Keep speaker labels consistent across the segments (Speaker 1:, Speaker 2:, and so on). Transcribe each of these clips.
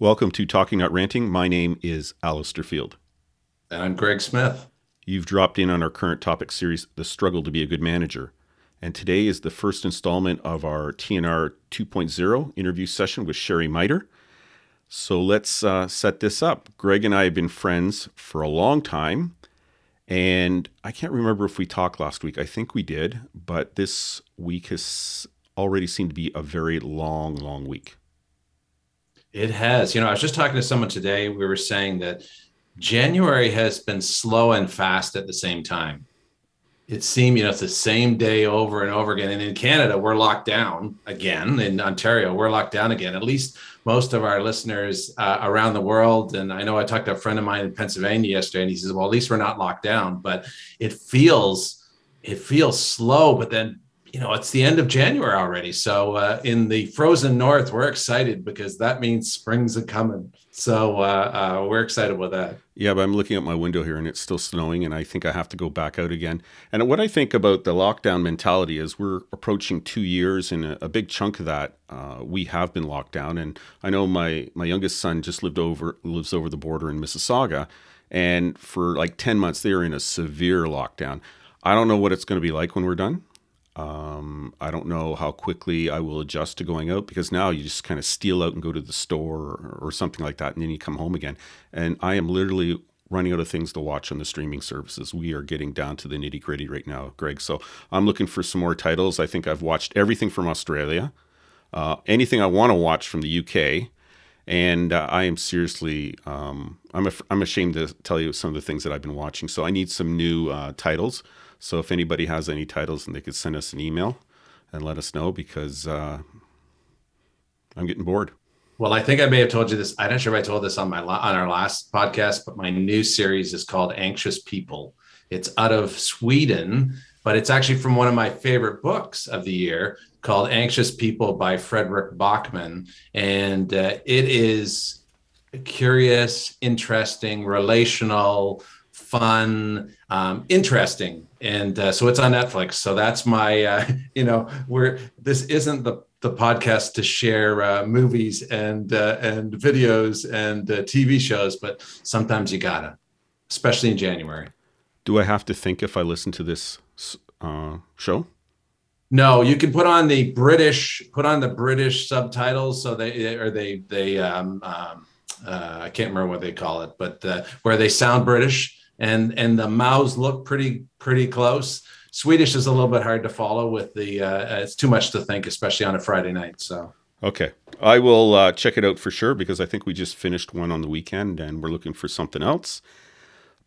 Speaker 1: Welcome to Talking Not Ranting. My name is Alistair Field.
Speaker 2: And I'm Greg Smith.
Speaker 1: You've dropped in on our current topic series, The Struggle to Be a Good Manager. And today is the first installment of our TNR 2.0 interview session with Sherry Miter. So let's uh, set this up. Greg and I have been friends for a long time. And I can't remember if we talked last week. I think we did, but this week has already seemed to be a very long, long week.
Speaker 2: It has. You know, I was just talking to someone today. We were saying that January has been slow and fast at the same time. It seemed, you know, it's the same day over and over again. And in Canada, we're locked down again. In Ontario, we're locked down again. At least most of our listeners uh, around the world. And I know I talked to a friend of mine in Pennsylvania yesterday, and he says, "Well, at least we're not locked down." But it feels, it feels slow. But then you know, it's the end of January already. So uh, in the frozen north, we're excited because that means springs are coming. So uh, uh, we're excited about that.
Speaker 1: Yeah, but I'm looking at my window here and it's still snowing, and I think I have to go back out again. And what I think about the lockdown mentality is we're approaching two years, and a, a big chunk of that uh, we have been locked down. And I know my my youngest son just lived over lives over the border in Mississauga, and for like ten months they are in a severe lockdown. I don't know what it's going to be like when we're done. Um, I don't know how quickly I will adjust to going out because now you just kind of steal out and go to the store or, or, something like that, and then you come home again. And I am literally running out of things to watch on the streaming services. We are getting down to the nitty gritty right now, Greg. So I'm looking for some more titles. I think I've watched everything from Australia, uh, anything I want to watch from the UK. And uh, I am seriously, um, I'm, af- I'm ashamed to tell you some of the things that I've been watching. So I need some new uh, titles. So if anybody has any titles, and they could send us an email and let us know because uh, I'm getting bored.
Speaker 2: Well, I think I may have told you this. I'm not sure if I told this on my on our last podcast, but my new series is called Anxious People. It's out of Sweden, but it's actually from one of my favorite books of the year called Anxious People by Fredrik Backman, and uh, it is curious, interesting, relational, fun, um, interesting and uh, so it's on Netflix. So that's my, uh, you know, we're this isn't the the podcast to share uh, movies and uh, and videos and uh, TV shows, but sometimes you gotta, especially in January.
Speaker 1: Do I have to think if I listen to this uh, show?
Speaker 2: No, you can put on the British put on the British subtitles, so they or they they um, um, I can't remember what they call it, but where they sound British and and the mouths look pretty pretty close. Swedish is a little bit hard to follow with the uh, it's too much to think, especially on a Friday night. So
Speaker 1: okay, I will uh, check it out for sure because I think we just finished one on the weekend and we're looking for something else.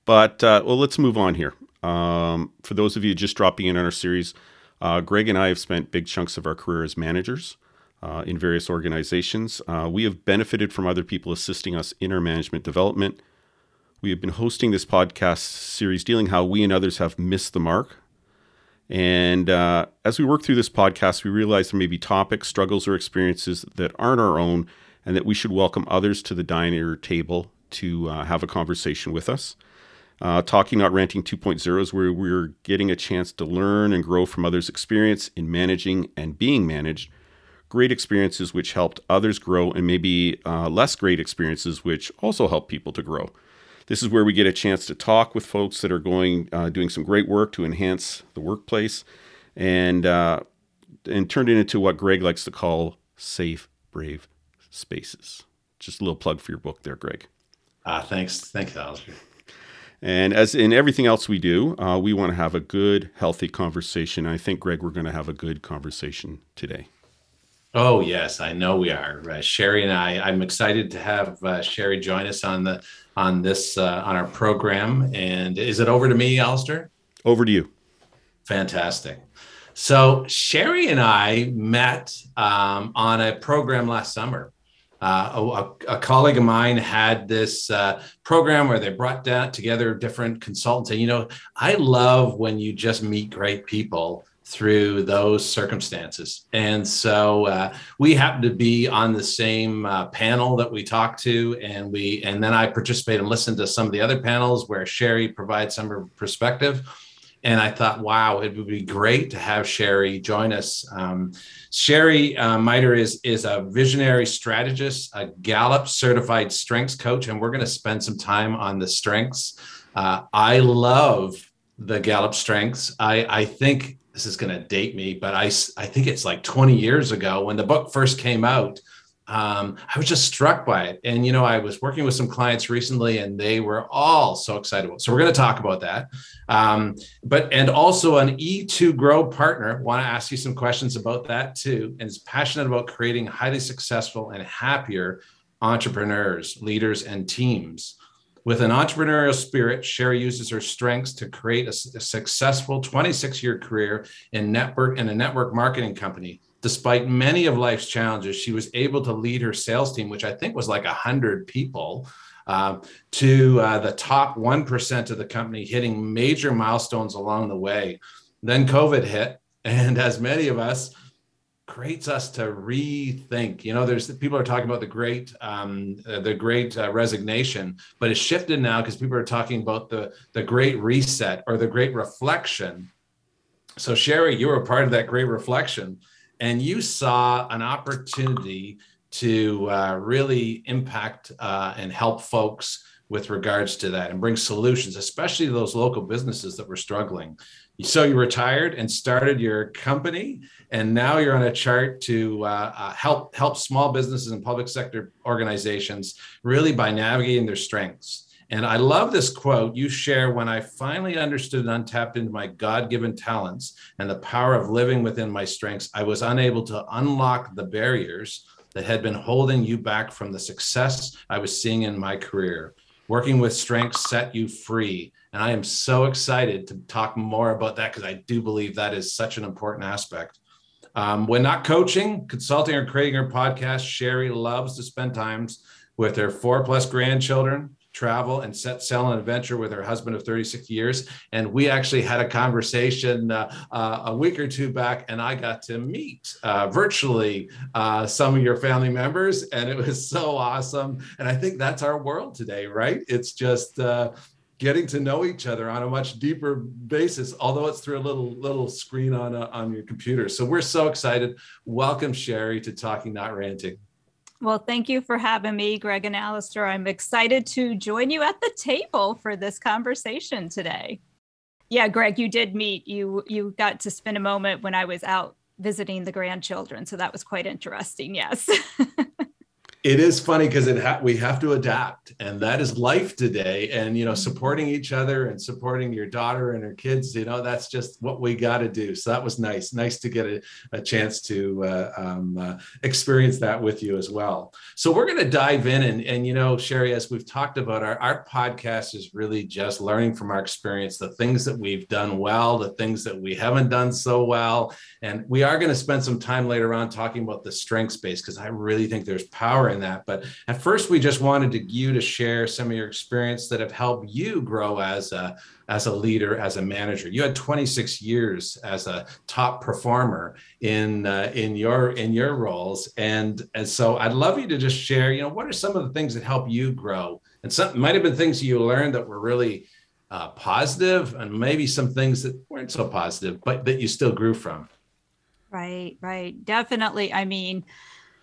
Speaker 1: But uh, well, let's move on here. Um, for those of you just dropping in on our series, uh, Greg and I have spent big chunks of our career as managers. Uh, in various organizations. Uh, we have benefited from other people assisting us in our management development we have been hosting this podcast series dealing how we and others have missed the mark. And uh, as we work through this podcast, we realize there may be topics, struggles, or experiences that aren't our own, and that we should welcome others to the diner table to uh, have a conversation with us. Uh, Talking Not Ranting 2.0 is where we're getting a chance to learn and grow from others' experience in managing and being managed. Great experiences which helped others grow, and maybe uh, less great experiences which also help people to grow. This is where we get a chance to talk with folks that are going uh, doing some great work to enhance the workplace, and uh, and turn it into what Greg likes to call safe, brave spaces. Just a little plug for your book there, Greg.
Speaker 2: Ah, uh, thanks, thanks, Alistair.
Speaker 1: And as in everything else we do, uh, we want to have a good, healthy conversation. I think, Greg, we're going to have a good conversation today.
Speaker 2: Oh yes, I know we are. Uh, Sherry and I. I'm excited to have uh, Sherry join us on the on this uh, on our program. And is it over to me, Alistair?
Speaker 1: Over to you.
Speaker 2: Fantastic. So Sherry and I met um, on a program last summer. Uh, a, a, colleague of mine had this uh, program where they brought down together different consultants. And you know, I love when you just meet great people through those circumstances. And so uh, we happened to be on the same uh, panel that we talked to, and we and then I participate and listen to some of the other panels where Sherry provides some perspective. And I thought, wow, it would be great to have Sherry join us. Um, Sherry uh, Miter is, is a visionary strategist, a Gallup certified strengths coach, and we're going to spend some time on the strengths. Uh, I love the Gallup strengths. I, I think this is going to date me, but I, I think it's like 20 years ago when the book first came out um, I was just struck by it. And, you know, I was working with some clients recently and they were all so excited about it. So we're going to talk about that. Um, but, and also an E2 Grow partner, want to ask you some questions about that too. And is passionate about creating highly successful and happier entrepreneurs, leaders, and teams. With an entrepreneurial spirit, Sherry uses her strengths to create a, successful 26 year career in network in a network marketing company despite many of life's challenges, she was able to lead her sales team, which I think was like 100 people, uh, to uh, the top 1% of the company, hitting major milestones along the way. Then COVID hit. And as many of us, creates us to rethink. You know, there's people are talking about the great, um, uh, the great uh, resignation, but it's shifted now because people are talking about the the great reset or the great reflection. So Sherry, you were a part of that great reflection, and you saw an opportunity to uh, really impact uh, and help folks with regards to that and bring solutions, especially those local businesses that were struggling. So you retired and started your company, and now you're on a chart to uh, uh help help small businesses and public sector organizations really by navigating their strengths. And I love this quote you share when I finally understood and untapped into my God given talents and the power of living within my strengths, I was unable to unlock the barriers that had been holding you back from the success I was seeing in my career. Working with strengths set you free. And I am so excited to talk more about that because I do believe that is such an important aspect. Um, when not coaching, consulting, or creating her podcast, Sherry loves to spend times with her four plus grandchildren, travel and set sail an adventure with her husband of 36 years. And we actually had a conversation uh, uh, a week or two back, and I got to meet uh, virtually uh, some of your family members, and it was so awesome. And I think that's our world today, right? It's just uh, getting to know each other on a much deeper basis although it's through a little little screen on a, on your computer so we're so excited welcome sherry to talking not ranting
Speaker 3: well, thank you for having me, Greg and Alistair. I'm excited to join you at the table for this conversation today. Yeah, Greg, you did meet. You you got to spend a moment when I was out visiting the grandchildren, so that was quite interesting. Yes.
Speaker 2: it is funny because it ha- we have to adapt and that is life today and you know mm-hmm. supporting each other and supporting your daughter and her kids you know that's just what we got to do so that was nice nice to get a, a chance to uh, um, uh, experience that with you as well so we're going to dive in and, and you know sherry as we've talked about our, our podcast is really just learning from our experience the things that we've done well the things that we haven't done so well and we are going to spend some time later on talking about the strengths base because i really think there's power in that. But at first, we just wanted to, you to share some of your experience that have helped you grow as a as a leader, as a manager. You had 26 years as a top performer in uh, in your in your roles, and and so I'd love you to just share. You know, what are some of the things that help you grow? And some might have been things you learned that were really uh, positive, and maybe some things that weren't so positive, but that you still grew from.
Speaker 3: Right, right, definitely. I mean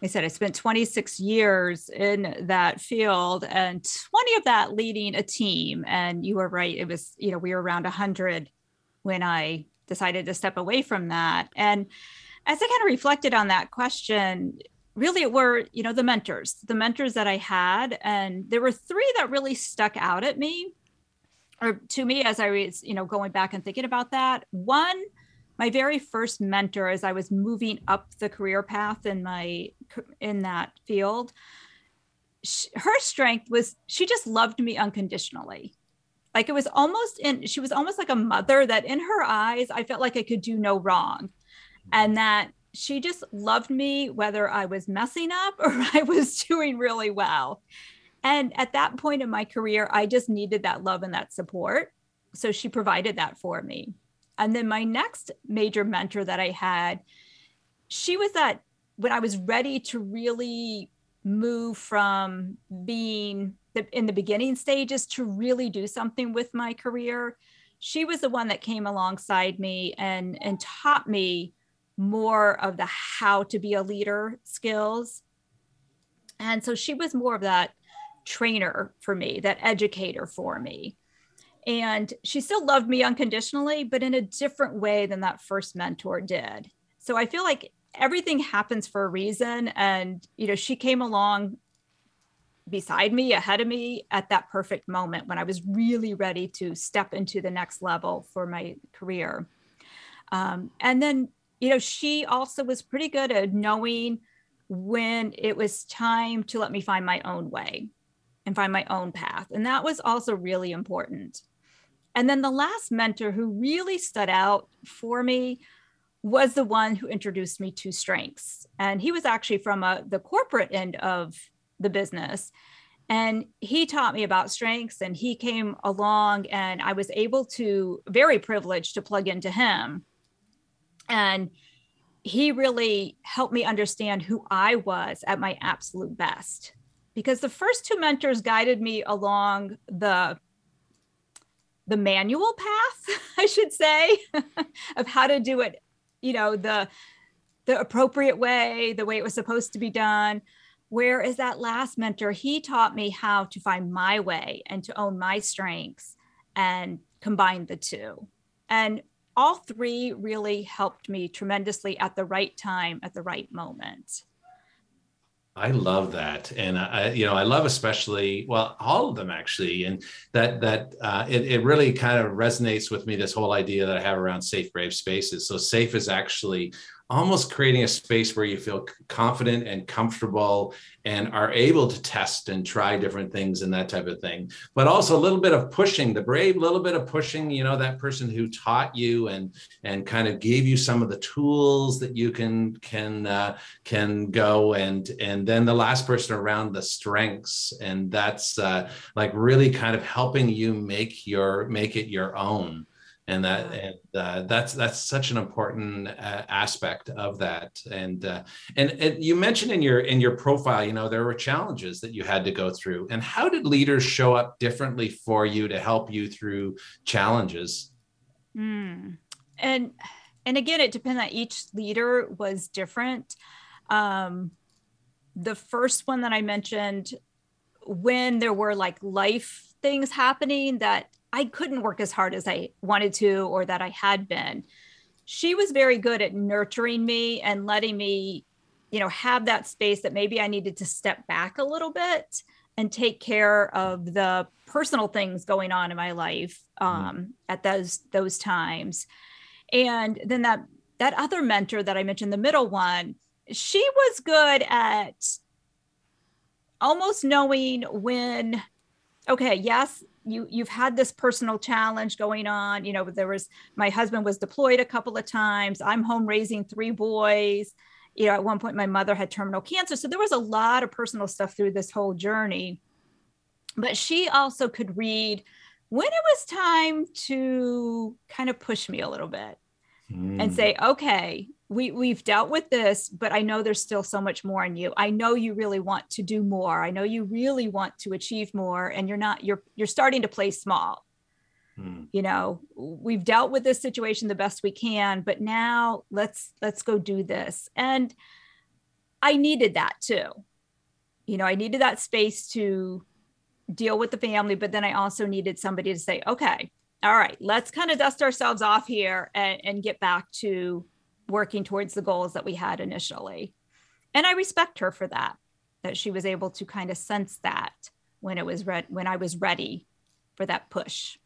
Speaker 3: I said I spent 26 years in that field and 20 of that leading a team. And you were right. It was, you know, we were around 100 when I decided to step away from that. And as I kind of reflected on that question, really it were, you know, the mentors, the mentors that I had. And there were three that really stuck out at me or to me as I was, you know, going back and thinking about that. One, my very first mentor as I was moving up the career path in my in that field she, her strength was she just loved me unconditionally. Like it was almost in she was almost like a mother that in her eyes I felt like I could do no wrong. And that she just loved me whether I was messing up or I was doing really well. And at that point in my career I just needed that love and that support. So she provided that for me and then my next major mentor that I had, she was that when I was ready to really move from being the, in the beginning stages to really do something with my career, she was the one that came alongside me and and taught me more of the how to be a leader skills. And so she was more of that trainer for me that educator for me and she still loved me unconditionally but in a different way than that first mentor did. So i feel like everything happens for a reason. And you know she came along beside me ahead of me at that perfect moment when i was really ready to step into the next level for my career. Um, and then you know she also was pretty good at knowing when it was time to let me find my own way and find my own path. And that was also really important and then the last mentor who really stood out for me was the one who introduced me to strengths. And he was actually from a, uh, the corporate end of the business. And he taught me about strengths and he came along and I was able to, very privileged to plug into him. And he really helped me understand who I was at my absolute best. Because the first two mentors guided me along the the manual path, I should say, of how to do it you know the the appropriate way the way it was supposed to be done. Whereas that last mentor? He taught me how to find my way and to own my strengths and combine the two. And all three really helped me tremendously at the right time at the right moment
Speaker 2: I love that, and I, you know, I love especially well, all of them actually, and that that uh, it it really kind of resonates with me. This whole idea that I have around safe, brave spaces. So safe is actually almost creating a space where you feel confident and comfortable and are able to test and try different things and that type of thing. But also a little bit of pushing the brave little bit of pushing you know that person who taught you and and kind of gave you some of the tools that you can can uh, can go and and then the last person around the strengths. And that's uh, like really kind of helping you make your make it your own and that and uh, that's that's such an important uh, aspect of that. And, uh, and and you mentioned in your in your profile you know there were challenges that you had to go through. And how did leaders show up differently for you to help you through challenges?
Speaker 3: Mm. and and again it depends on each leader was different. Um, the first one that i mentioned when there were like life things happening that I couldn't work as hard as I wanted to or that I had been. She was very good at nurturing me and letting me, you know, have that space that maybe I needed to step back a little bit and take care of the personal things going on in my life mm-hmm. um, mm. at those those times. And then that that other mentor that I mentioned, the middle one, she was good at almost knowing when okay yes you you've had this personal challenge going on you know there was my husband was deployed a couple of times. I'm home raising three boys. You know at one point my mother had terminal cancer. So there was a lot of personal stuff through this whole journey. But she also could read when it was time to kind of push me a little bit mm. and say okay we we've dealt with this but i know there's still so much more in you. I know you really want to do more. I know you really want to achieve more and you're not you're you're starting to play small. Hmm. you know we've dealt with this situation the best we can but now let's let's go do this. And i needed that too. You know i needed that space to deal with the family but then i also needed somebody to say okay all right let's kind of dust ourselves off here and, and get back to working towards the goals that we had initially. And I respect her for that, that she was able to kind of sense that when it was when I was ready for that push.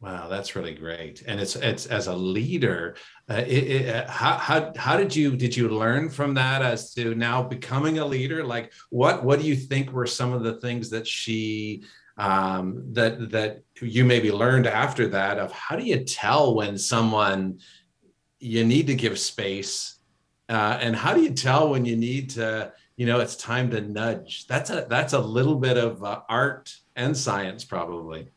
Speaker 2: Wow, that's really great. And it's it's as a leader, uh, it, it, uh, how how how did you did you learn from that as to now becoming a leader? Like what what do you think were some of the things that she um, that that you maybe learned after that of how do you tell when someone you need to give space uh, and how do you tell when you need to you know it's time to nudge that's a that's a little bit of uh, art and science probably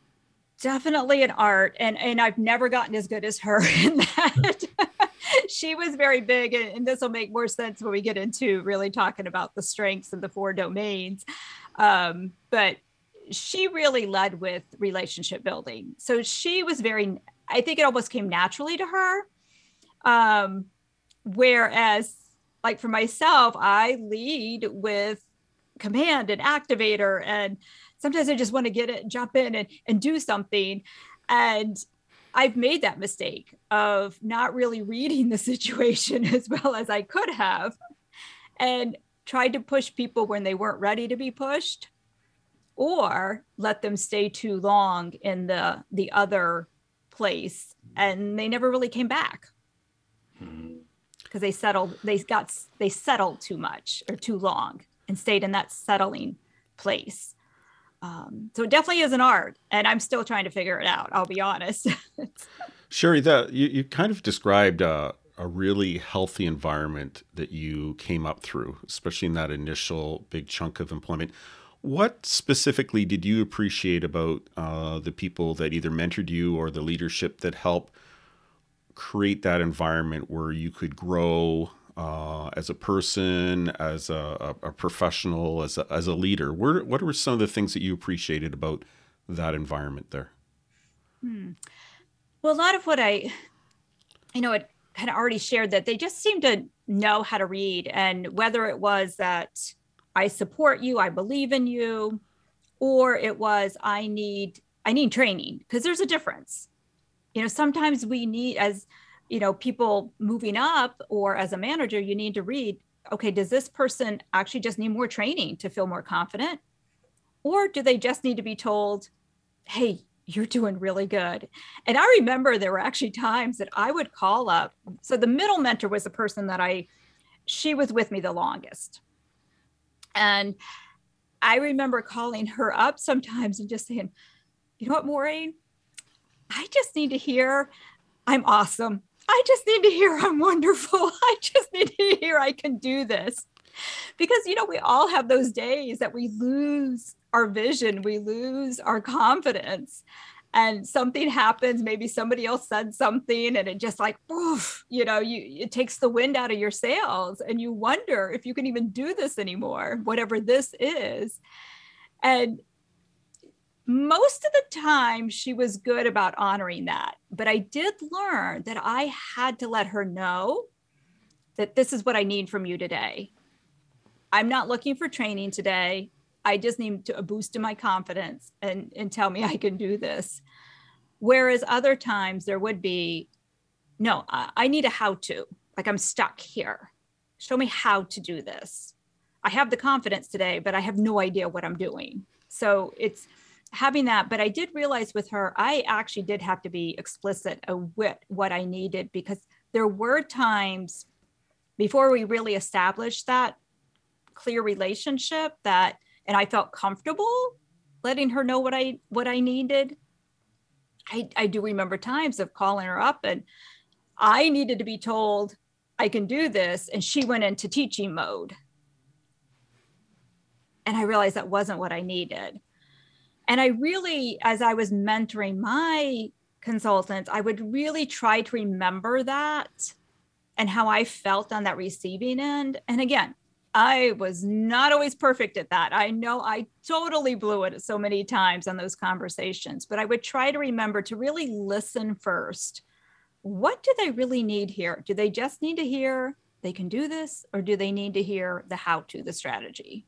Speaker 3: definitely an art and and i've never gotten as good as her in that she was very big and, and this will make more sense when we get into really talking about the strengths of the four domains um, but she really led with relationship building. So she was very, I think it almost came naturally to her. Um, whereas, like for myself, I lead with command and activator. And sometimes I just want to get it, jump in and, and do something. And I've made that mistake of not really reading the situation as well as I could have and tried to push people when they weren't ready to be pushed or let them stay too long in the the other place and they never really came back because they settled they got they settled too much or too long and stayed in that settling place. Um, so it definitely is an art and i'm still trying to figure it out i'll be honest.
Speaker 1: Sherry that you, you kind of described a really healthy environment that you came up through especially in that initial big chunk of employment. What specifically did you appreciate about uh, the people that either mentored you or the leadership that helped create that environment where you could grow uh, as a person, as a, a professional, as a, as a leader? Where, what were some of the things that you appreciated about that environment there?
Speaker 3: Hmm. Well, a lot of what I, you know, it had already shared that they just seemed to know how to read, and whether it was that I support you, I believe in you, or it was I need I need training because there's a difference. You know, sometimes we need as you know, people moving up or as a manager, you need to read, okay, does this person actually just need more training to feel more confident? Or do they just need to be told, hey, you're doing really good. And I remember there were actually times that I would call up. So the middle mentor was the person that I, she was with me the longest. And I remember calling her up sometimes and just saying, you know what, Maureen? I just need to hear I'm awesome. I just need to hear I'm wonderful. I just need to hear I can do this. Because, you know, we all have those days that we lose our vision, we lose our confidence and something happens maybe somebody else said something and it just like oof, you know you it takes the wind out of your sails and you wonder if you can even do this anymore whatever this is and most of the time she was good about honoring that but i did learn that i had to let her know that this is what i need from you today i'm not looking for training today I just need to a boost in my confidence and, and tell me I can do this. Whereas other times there would be, no, I, I need a how to, like I'm stuck here. Show me how to do this. I have the confidence today, but I have no idea what I'm doing. So it's having that. But I did realize with her, I actually did have to be explicit with what I needed because there were times before we really established that clear relationship that and I felt comfortable letting her know what I what I needed. I, I do remember times of calling her up and I needed to be told I can do this. And she went into teaching mode. And I realized that wasn't what I needed. And I really, as I was mentoring my consultants, I would really try to remember that and how I felt on that receiving end. And again, I was not always perfect at that. I know I totally blew it so many times on those conversations, but I would try to remember to really listen first. What do they really need here? Do they just need to hear they can do this, or do they need to hear the how to, the strategy?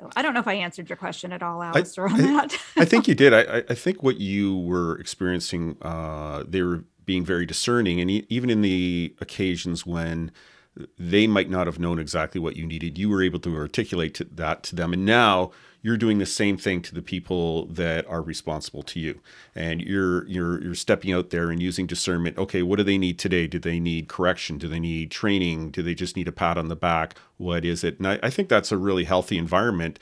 Speaker 3: So I don't know if I answered your question at all, Alistair, I, on that.
Speaker 1: I think you did. I, I think what you were experiencing, uh, they were being very discerning, and even in the occasions when they might not have known exactly what you needed. You were able to articulate that to them. And now you're doing the same thing to the people that are responsible to you. And you're you're you're stepping out there and using discernment. Okay, what do they need today? Do they need correction? Do they need training? Do they just need a pat on the back? What is it? And I, I think that's a really healthy environment.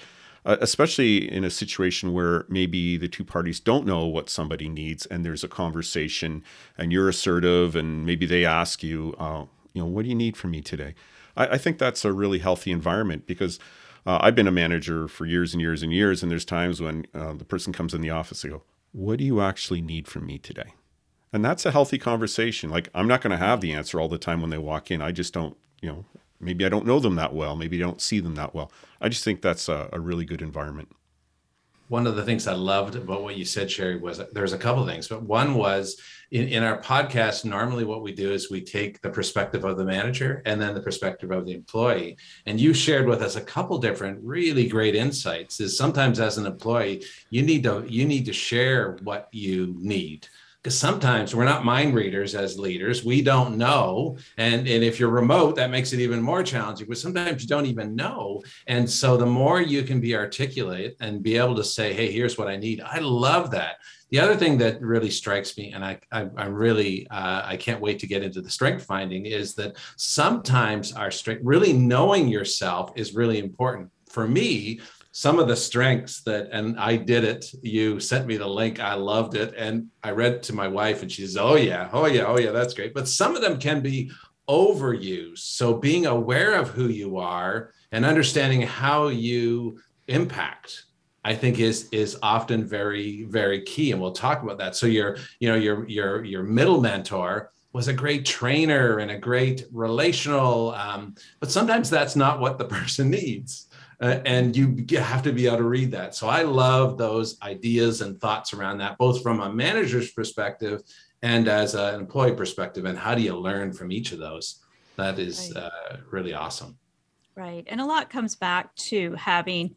Speaker 1: Uh, especially in a situation where maybe the two parties don't know what somebody needs and there's a conversation and you're assertive and maybe they ask you uh, you know, what do you need from me today? I, I think that's a really healthy environment because uh, I've been a manager for years and years and years, and there's times when uh, the person comes in the office, they go, "What do you actually need from me today?" And that's a healthy conversation. Like I'm not going to have the answer all the time when they walk in. I just don't, you know, maybe I don't know them that well. Maybe I don't see them that well. I just think that's a, a really good environment.
Speaker 2: One of the things I loved about what you said, Sherry, was there's a couple of things, but one was in, in our podcast, normally what we do is we take the perspective of the manager and then the perspective of the employee. And you shared with us a couple different really great insights is sometimes as an employee, you need to you need to share what you need because sometimes we're not mind readers as leaders we don't know and and if you're remote that makes it even more challenging but sometimes you don't even know and so the more you can be articulate and be able to say hey here's what i need i love that. The other thing that really strikes me and i i, I really uh, i can't wait to get into the strength finding is that sometimes our strength really knowing yourself is really important. For me some of the strengths that and i did it you sent me the link i loved it and i read to my wife and she says oh yeah oh yeah oh yeah that's great. But some of them can be overused. So being aware of who you are and understanding how you impact i think is is often very very key and we'll talk about that. So your you know your your your middle mentor was a great trainer and a great relational um, but sometimes that's not what the person needs uh, and you have to be able to read that. So I love those ideas and thoughts around that, both from a manager's perspective and as an employee perspective. And how do you learn from each of those? That is right. uh, really awesome.
Speaker 3: Right. And a lot comes back to having,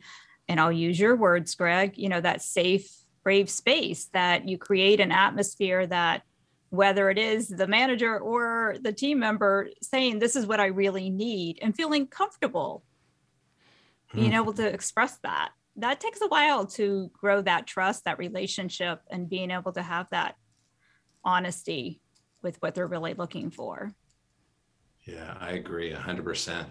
Speaker 3: and I'll use your words, Greg, you know, that safe, brave space that you create an atmosphere that whether it is the manager or the team member saying this is what i really need and feeling comfortable being hmm. able to express that that takes a while to grow that trust that relationship and being able to have that honesty with what they're really looking for
Speaker 2: yeah i agree 100%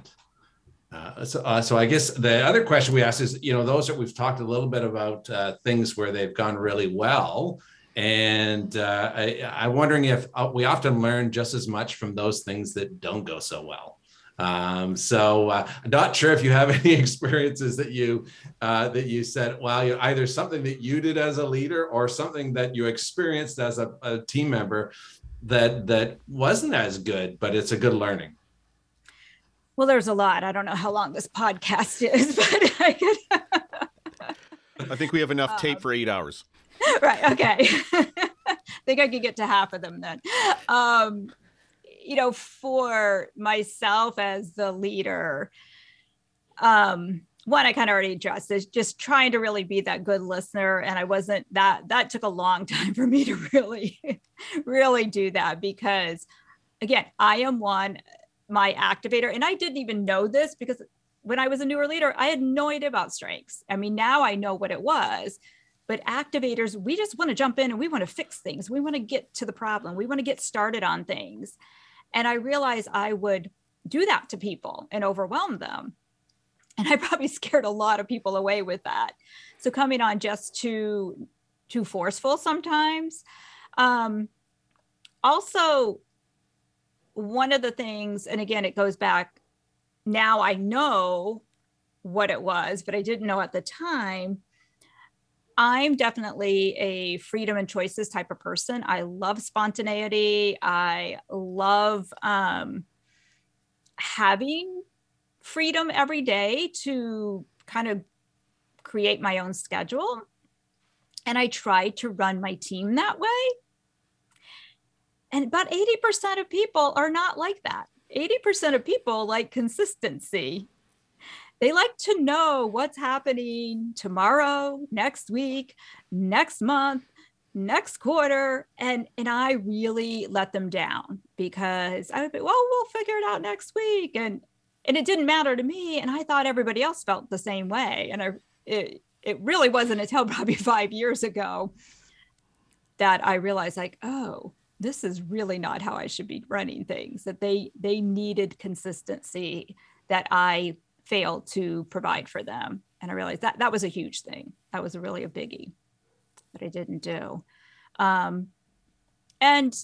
Speaker 2: uh, so, uh, so I guess the other question we asked is, you know, those that we've talked a little bit about uh, things where they've gone really well, and uh, I, I'm wondering if uh, we often learn just as much from those things that don't go so well. Um, so uh, I'm not sure if you have any experiences that you uh, that you said, well, you either something that you did as a leader or something that you experienced as a, a team member that that wasn't as good, but it's a good learning.
Speaker 3: Well, there's a lot. I don't know how long this podcast is, but I,
Speaker 1: I think we have enough tape um, for eight hours.
Speaker 3: Right. Okay. I think I could get to half of them then. Um, you know, for myself as the leader, um, one I kind of already addressed is just trying to really be that good listener. And I wasn't that, that took a long time for me to really, really do that because again, I am one, my activator, and I didn't even know this because when I was a newer leader, I had no idea about strengths. I mean, now I know what it was, but activators, we just want to jump in and we want to fix things. We want to get to the problem. We want to get started on things. And I realized I would do that to people and overwhelm them. And I probably scared a lot of people away with that. So coming on just too too forceful sometimes. Um, also, one of the things, and again, it goes back. Now I know what it was, but I didn't know at the time I'm definitely a freedom and choices type of person. I love spontaneity. I love um, having freedom every day to kind of create my own schedule. And I try to run my team that way. And about 80% of people are not like that. 80% of people like consistency they like to know what's happening tomorrow, next week, next month, next quarter. And and I really let them down because I would be, well, we'll figure it out next week. And and it didn't matter to me. And I thought everybody else felt the same way. And I it, it really wasn't until probably five years ago that I realized like, oh, this is really not how I should be running things. That they they needed consistency that I failed to provide for them. And I realized that that was a huge thing. That was really a biggie that I didn't do. Um, and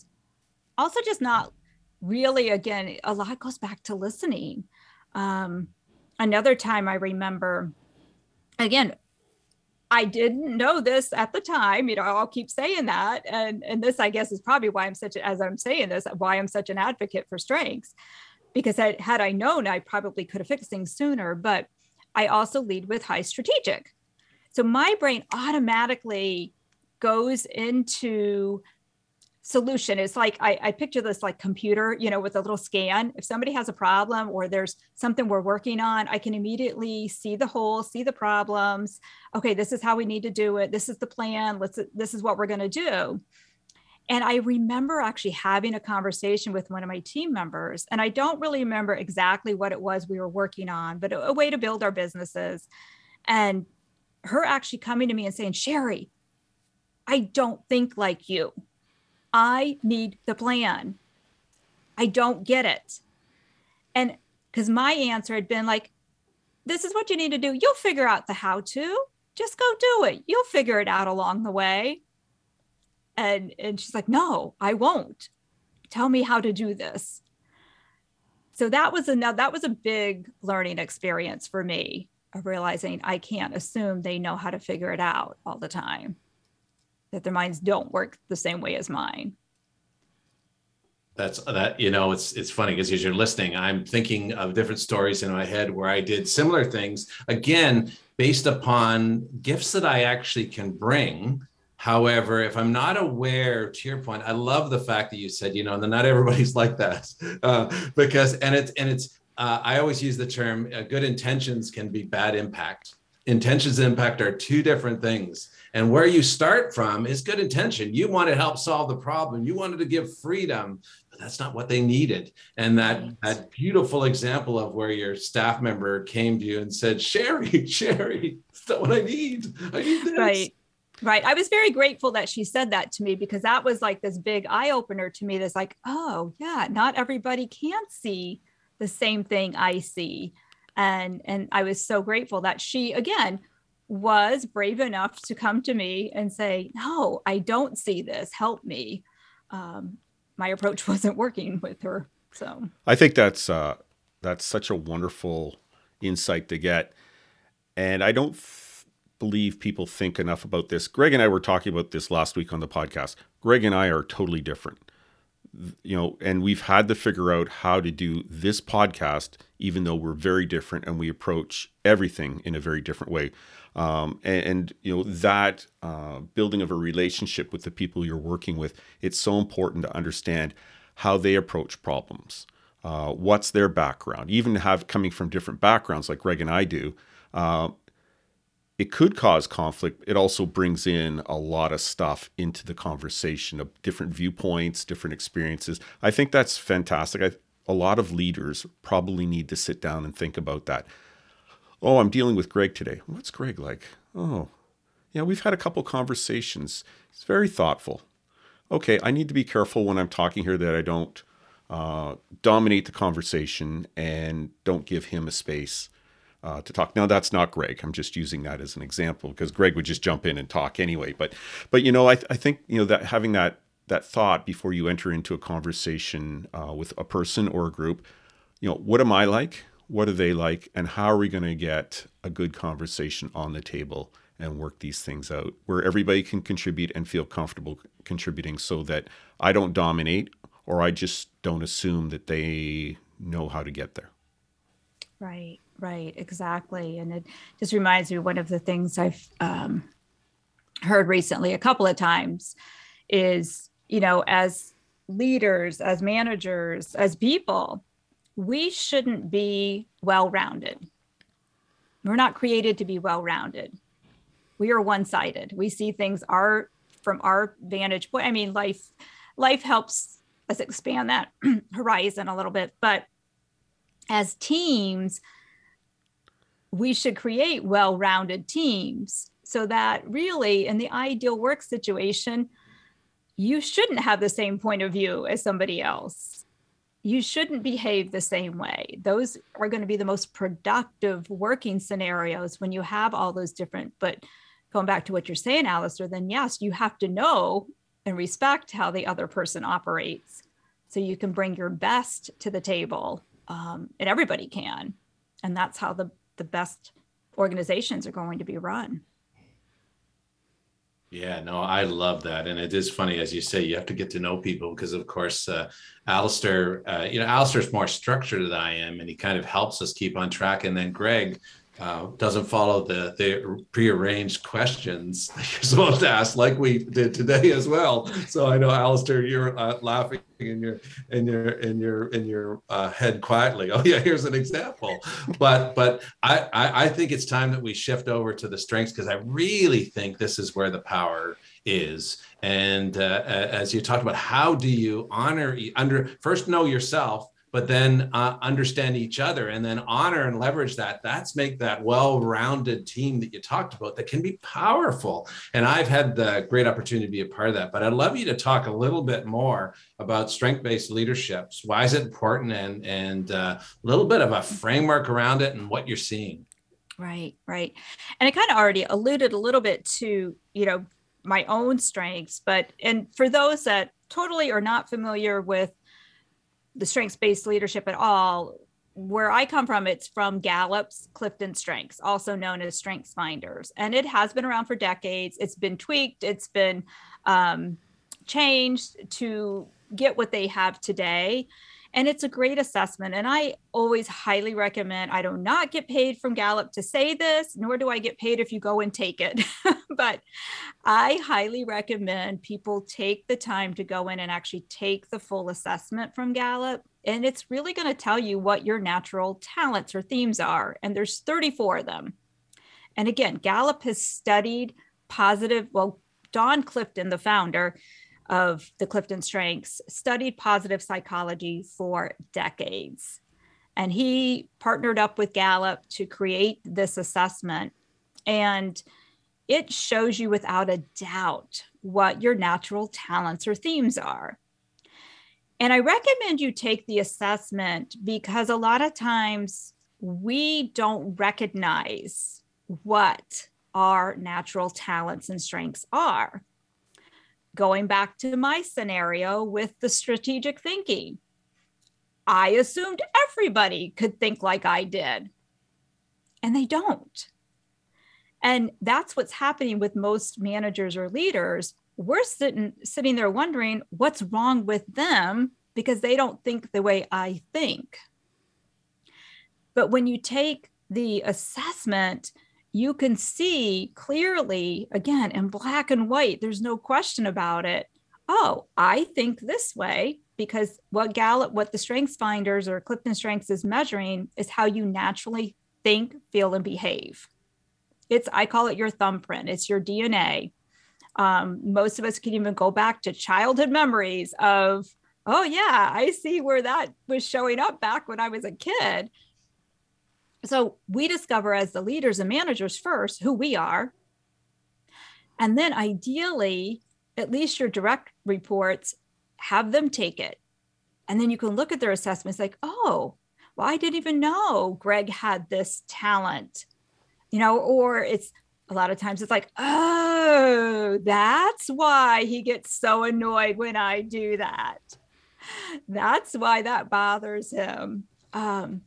Speaker 3: also just not really, again, a lot goes back to listening. Um, another time I remember, again, I didn't know this at the time. You know, I'll keep saying that, and and this, I guess, is probably why I'm such as I'm saying this, why I'm such an advocate for strengths, because I, had I known, I probably could have fixed things sooner. But I also lead with high strategic. So my brain automatically goes into solution. It's like I, I, picture this like computer you know with a little scan. If somebody has a problem or there's something we're working on i can immediately see the hole see the problems. Okay this is how we need to do it. This is the plan. Let's this is what we're going to do and i remember actually having a conversation with one of my team members and i don't really remember exactly what it was we were working on but a, a way to build our businesses and her actually coming to me and saying sherry i don't think like you I need the plan. I don't get it. And because my answer had been like, this is what you need to do. You'll figure out the how to. Just go do it. You'll figure it out along the way. And and she's like, no, I won't. Tell me how to do this. So that was another that was a big learning experience for me of realizing I can't assume they know how to figure it out all the time that their minds don't work the same way as mine
Speaker 2: that's that you know it's it's funny because as you're listening i'm thinking of different stories in my head where i did similar things again based upon gifts that i actually can bring however if i'm not aware to your point i love the fact that you said you know that not everybody's like that uh, because and it's and it's uh, i always use the term uh, good intentions can be bad impact intentions and impact are two different things and where you start from is good intention. You want to help solve the problem. You wanted to give freedom, but that's not what they needed. And that right. that beautiful example of where your staff member came to you and said, "Sherry, Sherry, that's not what I need. I need this."
Speaker 3: Right. Right. I was very grateful that she said that to me because that was like this big eye opener to me. That's like, oh, yeah, not everybody can see the same thing I see. And and I was so grateful that she again was brave enough to come to me and say, No, I don't see this. Help me. Um, my approach wasn't working with her. So
Speaker 1: I think that's uh, that's such a wonderful insight to get, and I don't believe people think enough about this. Greg and I were talking about this last week on the podcast. Greg and I are totally different, you know, and we've had to figure out how to do this podcast, even though we're very different and we approach everything in a very different way. Um, and, and, you know that uh, building of a relationship with the people you're working with it's so important to understand how they approach problems uh, what's their background even have coming from different backgrounds like greg and i do uh, it could cause conflict it also brings in a lot of stuff into the conversation of different viewpoints different experiences i think that's fantastic I, a lot of leaders probably need to sit down and think about that Oh, I'm dealing with Greg today. What's Greg like? Oh, yeah, we've had a couple conversations. He's very thoughtful. Okay, I need to be careful when I'm talking here that I don't uh, dominate the conversation and don't give him a space uh, to talk. Now, that's not Greg. I'm just using that as an example because Greg would just jump in and talk anyway. But, but you know, I, th- I think you know that having that that thought before you enter into a conversation uh, with a person or a group, you know, what am I like? what are they like and how are we going to get a good conversation on the table and work these things out where everybody can contribute and feel comfortable contributing so that I don't dominate or I just don't assume that they know how to get there.
Speaker 3: Right, right, exactly. And it just reminds me one of the things I've um, heard recently a couple of times is, you know, as leaders, as managers, as people, we shouldn't be well rounded. We're not created to be well rounded. We are one sided. We see things our from our vantage point. I mean, life life helps us expand that horizon a little bit, but as teams, we should create well rounded teams so that really, in the ideal work situation, you shouldn't have the same point of view as somebody else you shouldn't behave the same way. Those are going to be the most productive working scenarios when you have all those different. But going back to what you're saying, Alistair, then yes, you have to know and respect how the other person operates so you can bring your best to the table. Um, and everybody can. And that's how the, the best organizations are going to be run.
Speaker 2: Yeah, no, I love that. And it is funny, as you say, you have to get to know people because, of course, uh, Alistair, uh, you know, Alistair's more structured than I am, and he kind of helps us keep on track. And then Greg, uh, doesn't follow the the prearranged questions that you're supposed to ask, like we did today as well. So I know, Alistair, you're uh, laughing in your in your in your in your uh, head quietly. Oh yeah, here's an example. But but I, I I think it's time that we shift over to the strengths because I really think this is where the power is. And uh, as you talked about, how do you honor under first know yourself but then uh, understand each other and then honor and leverage that. That's make that well-rounded team that you talked about that can be powerful. And i've had the great opportunity to be a part of that but i'd love you to talk a little bit more about strength-based leaderships. Why is it important and and uh, a little bit of a framework around it and what you're seeing?
Speaker 3: Right right. And i kind of already alluded a little bit to you know my own strengths but and for those that totally are not familiar with the strengths based leadership at all, where I come from, it's from Gallup's Clifton Strengths, also known as Strengths Finders. And it has been around for decades. It's been tweaked, it's been um, changed to get what they have today and it's a great assessment. And I always highly recommend. I do not get paid from Gallup to say this, nor do I get paid if you go and take it. but I highly recommend people take the time to go in and actually take the full assessment from Gallup. And it's really going to tell you what your natural talents or themes are. And there's 34 of them. And again, Gallup has studied positive, well, Don Clifton, the founder, of the Clifton Strengths, studied positive psychology for decades. And he partnered up with Gallup to create this assessment. And it shows you without a doubt what your natural talents or themes are. And I recommend you take the assessment because a lot of times we don't recognize what our natural talents and strengths are going back to my scenario with the strategic thinking, I assumed everybody could think like I did, and they don't. And that's what's happening with most managers or leaders. We're sitting sitting there wondering what's wrong with them because they don't think the way I think. But when you take the assessment you can see clearly, again, in black and white, there's no question about it. Oh, I think this way because what Gallup, what the Strengths Finders or Clifton Strengths is measuring is how you naturally think, feel, and behave. It's, I call it your thumbprint, it's your DNA. Um, most of us can even go back to childhood memories of, oh, yeah, I see where that was showing up back when I was a kid so we discover as the leaders and managers first who we are. And then ideally, at least your direct reports, have them take it. And then you can look at their assessments like, oh, well, I didn't even know Greg had this talent, you know, or it's a lot of times it's like, oh, that's why he gets so annoyed when I do that. That's why that bothers him. Um,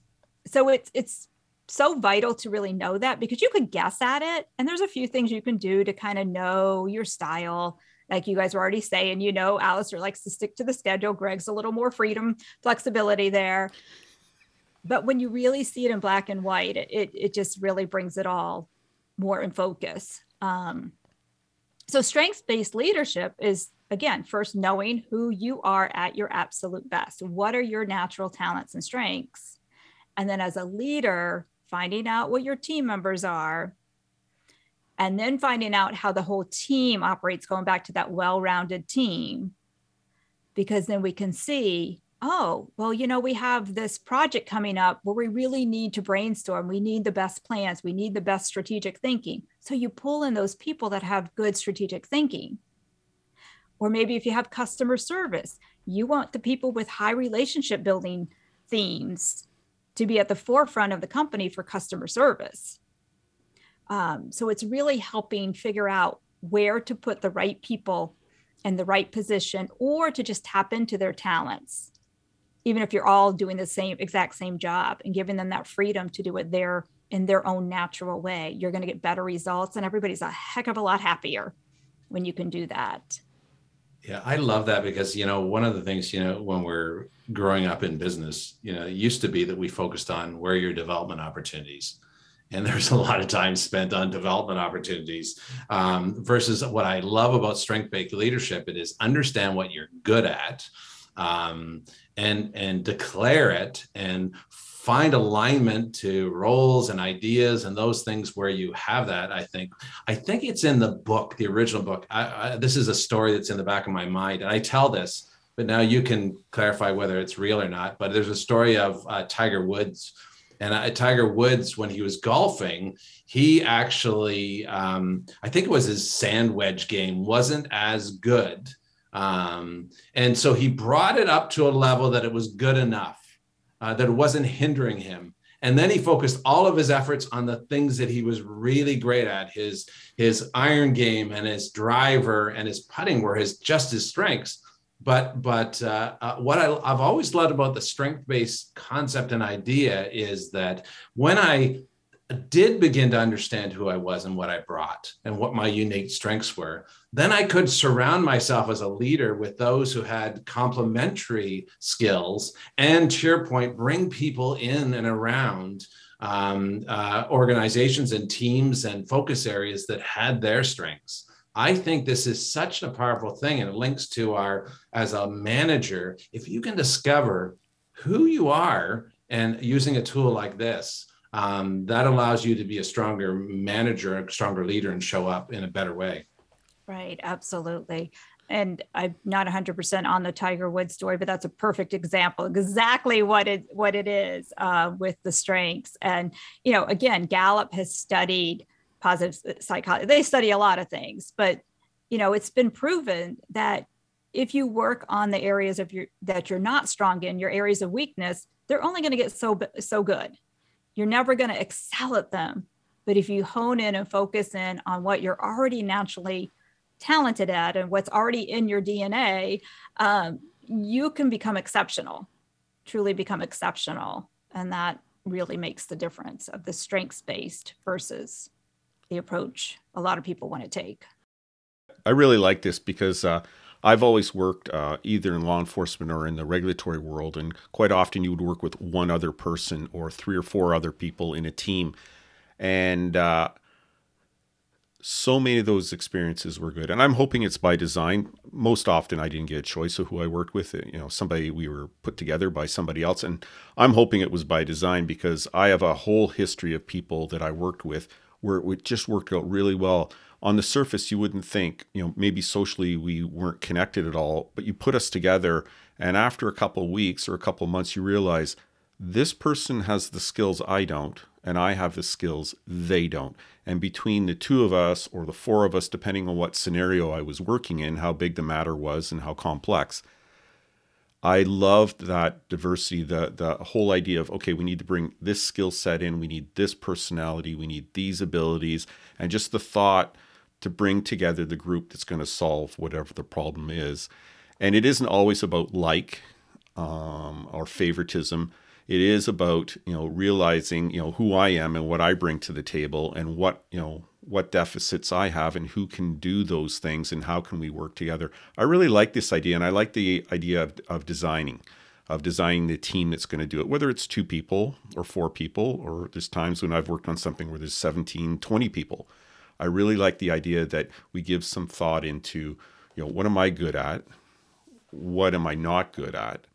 Speaker 3: so it's it's so vital to really know that because you could guess at it. And there's a few things you can do to kind of know your style. Like you guys were already saying, you know, Alistair likes to stick to the schedule. Greg's a little more freedom, flexibility there. But when you really see it in black and white, it, it, just really brings it all more in focus. Um, so, strengths based leadership is again, first knowing who you are at your absolute best. What are your natural talents and strengths? And then as a leader, finding out what your team members are, and then finding out how the whole team operates, going back to that well rounded team, because then we can see oh, well, you know, we have this project coming up where we really need to brainstorm. We need the best plans. We need the best strategic thinking. So you pull in those people that have good strategic thinking. Or maybe if you have customer service, you want the people with high relationship building themes to be at the forefront of the company for customer service. Um, so it's really helping figure out where to put the right people in the right position or to just tap into their talents even if you're all doing the same exact same job and giving them that freedom to do it their in their own natural way you're going to get better results and everybody's a heck of a lot happier when you can do that
Speaker 2: yeah, I love that because you know one of the things you know when we're growing up in business, you know, it used to be that we focused on where your development opportunities, and there's a lot of time spent on development opportunities um, versus what i love about strength-based leadership it is understand what you're good at um, and and declare it and find alignment to roles and ideas and those things where you have that i think i think it's in the book the original book. I, I, this is a story that's in the back of my mind and i tell this but now you can clarify whether it's real or not but there's a story of uh, tiger woods. And uh, tiger woods when he was golfing he actually um, i think it was his sand wedge game wasn't as good. Um, and so he brought it up to a level that it was good enough uh, that wasn't hindering him. And then he focused all of his efforts on the things that he was really great at. His his iron game and his driver and his putting were his just his strengths. But but uh, uh, what I, I've always loved about the strength based concept and idea is that when I did begin to understand who I was and what I brought and what my unique strengths were, then I could surround myself as a leader with those who had complementary skills and, to your point, bring people in and around um, uh, organizations and teams and focus areas that had their strengths. I think this is such a powerful thing and it links to our, as a manager, if you can discover who you are and using a tool like this, um, that allows you to be a stronger manager, a stronger leader, and show up in a better way.
Speaker 3: Right, absolutely. And I'm not 100% on the Tiger Woods story, but that's a perfect example, exactly what it what it is uh, with the strengths. And you know, again, Gallup has studied positive psychology. They study a lot of things, but you know, it's been proven that if you work on the areas of your that you're not strong in, your areas of weakness, they're only going to get so so good you're never going to excel at them. But if you hone in and focus in on what you're already naturally talented at and what's already in your DNA, um, you can become exceptional, truly become exceptional. And that really makes the difference of the strengths based versus the approach a lot of people want to take.
Speaker 1: I really like this because uh, I've always worked uh, either in law enforcement or in the regulatory world, and quite often you would work with one other person or three or four other people in a team, and uh, so many of those experiences were good. And I'm hoping it's by design. Most often, I didn't get a choice of who I worked with. You know, somebody we were put together by somebody else, and I'm hoping it was by design because I have a whole history of people that I worked with where it just worked out really well on the surface you wouldn't think you know maybe socially we weren't connected at all but you put us together and after a couple weeks or a couple months you realize this person has the skills I don't and I have the skills they don't. And between the two of us or the four of us depending on what scenario I was working in how big the matter was and how complex I loved that diversity, the the whole idea of okay, we need to bring this skill set in, we need this personality, we need these abilities, and just the thought to bring together the group that's going to solve whatever the problem is. And it isn't always about like um, or favoritism. It is about you know realizing you know who I am and what I bring to the table and what you know what deficits I have and who can do those things and how can we work together. I really like this idea and I like the idea of, of designing, of designing the team that's going to do it, whether it's two people or four people, or there's times when I've worked on something where there's 17, 20 people I really like the idea that we give some thought into, you know, what am I good at? What am I not good at?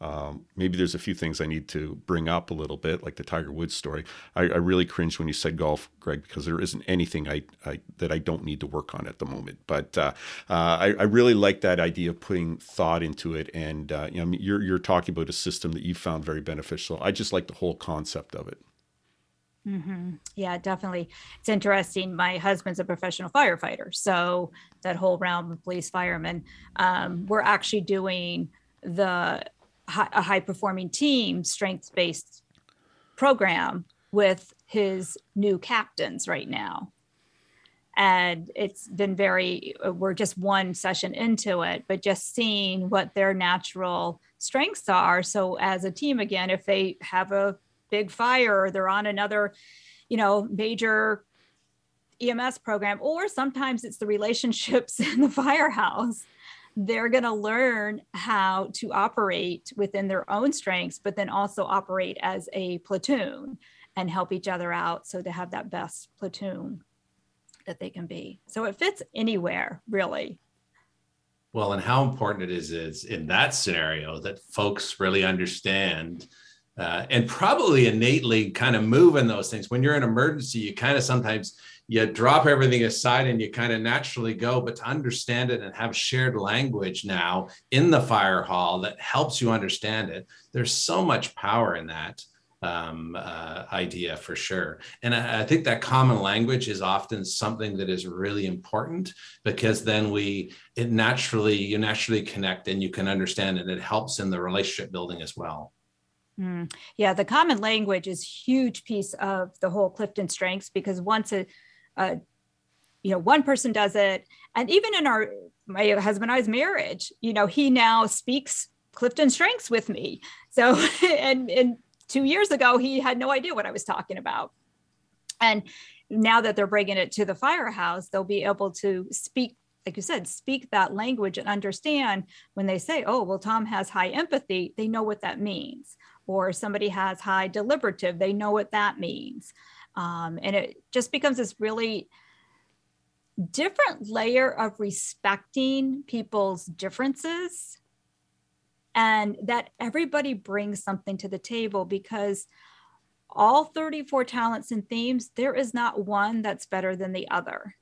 Speaker 1: Um, maybe there's a few things I need to bring up a little bit, like the Tiger Woods story. I, I really cringed when you said golf, Greg, because there isn't anything I, I that I don't need to work on at the moment. But uh, uh, I, I, really like that idea of putting thought into it, and uh, you know, you're you're talking about a system that you found very beneficial. I just like the whole concept of it.
Speaker 3: Mm-hmm. Yeah, definitely. It's interesting. My husband's a professional firefighter, so that whole realm of police firemen, um, we're actually doing the high, a high performing team strength based program with his new captains right now. And it's been very, we're just one session into it, but just seeing what their natural strengths are. So, as a team, again, if they have a big fire or they're on another, you know, major EMS program, or sometimes it's the relationships in the firehouse. They're going to learn how to operate within their own strengths, but then also operate as a platoon and help each other out so to have that best platoon that they can be. So it fits anywhere, really.
Speaker 2: Well, and how important it is is in that scenario that folks really understand uh, and probably innately kind of move in those things. When you're in emergency, you kind of sometimes you drop everything aside and you kind of naturally go. But to understand it and have shared language now in the fire hall that helps you understand it, there's so much power in that um, uh, idea for sure. And I, I, think that common language is often something that is really important because then we it naturally you naturally connect and you can understand and it helps in the relationship building as well.
Speaker 3: Mm. Yeah, the common language is huge piece of the whole Clifton strengths because once a, a you know one person does it, and even in our my husband and I's marriage, you know, he now speaks Clifton strengths with me. So and and two years ago he had no idea what I was talking about, and now that they're bringing it to the firehouse, they'll be able to speak like you said, speak that language and understand when they say, oh, well, Tom has high empathy, they know what that means or somebody has high deliberative, they know what that means. Um, and it just becomes this really different layer of respecting people's differences and that everybody brings something to the table because all 34 talents and themes, there is not one that's better than the other.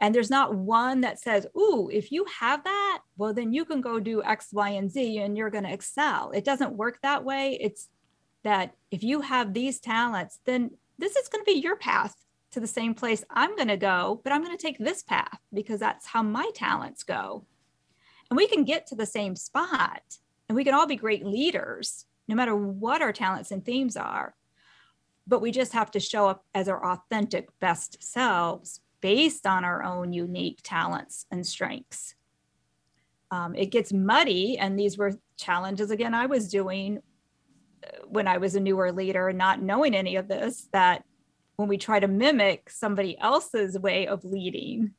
Speaker 3: And there's not one that says, Ooh, if you have that, well, then you can go do X, Y, and Z and you're going to excel. It doesn't work that way. It's that if you have these talents, then this is going to be your path to the same place I'm going to go, but I'm going to take this path because that's how my talents go. And we can get to the same spot and we can all be great leaders no matter what our talents and themes are. But we just have to show up as our authentic best selves based on our own unique talents and strengths. Um, it gets muddy, and these were challenges again I was doing uh, when I was a newer leader, not knowing any of this. That when we try to mimic somebody else's way of leading,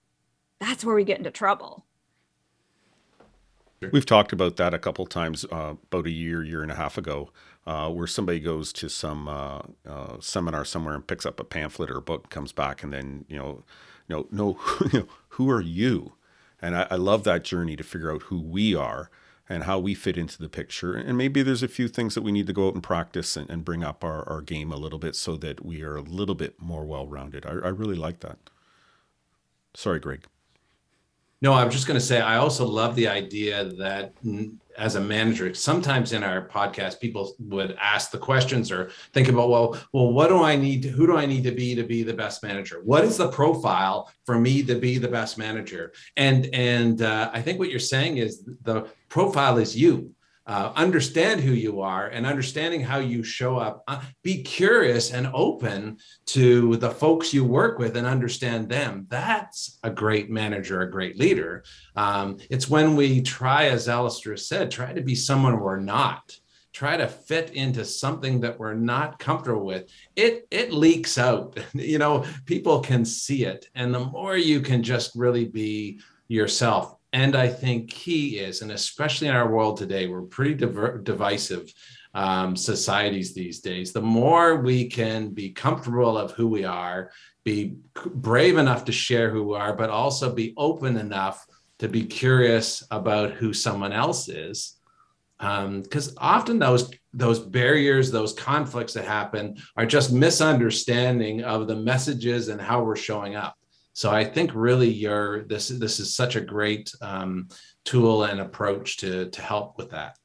Speaker 3: that's where we get into trouble.
Speaker 1: We've talked about that a couple times uh, about a year, year and a half ago, uh, where somebody goes to some uh, uh seminar somewhere and picks up a pamphlet or a book, comes back, and then you know you know, you know who are you? And I, I love that journey to figure out who we are and how we fit into the picture. And maybe there's a few things that we need to go out and practice and, and bring up our, our game a little bit so that we are a little bit more well rounded. I, I really like that. Sorry, Greg.
Speaker 2: No, I was just going to say, I also love the idea that as a manager, sometimes in our podcast, people would ask the questions or think about, well, well, what do I need? To, who do I need to be to be the best manager? What is the profile for me to be the best manager? And and uh, I think what you're saying is the profile is you uh, understand who you are and understanding how you show up. Uh, be curious and open to the folks you work with and understand them. That's a great manager, a great leader. Um, it's when we try, as Alistair said, try to be someone we're not. Try to fit into something that we're not comfortable with. It it leaks out. you know, people can see it, and the more you can just really be yourself and I think key is, and especially in our world today, we're pretty diver- divisive um, societies these days. The more we can be comfortable of who we are, be brave enough to share who we are, but also be open enough to be curious about who someone else is. Because um, often those those barriers, those conflicts that happen, are just misunderstanding of the messages and how we're showing up. So I think really your this this is such a great um, tool and approach to to help with that.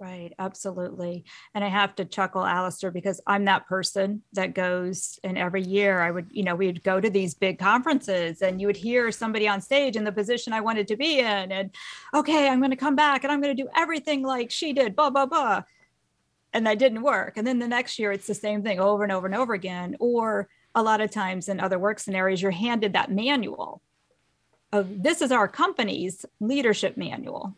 Speaker 3: Right, absolutely. And I have to chuckle, Alistair, because I'm that person that goes and every year I would, you know, we would go to these big conferences and you would hear somebody on stage in the position I wanted to be in. And okay, I'm going to come back and I'm going to do everything like she did, blah, blah, blah. And that didn't work. And then the next year it's the same thing over and over and over again. Or a lot of times in other work scenarios, you're handed that manual of this is our company's leadership manual.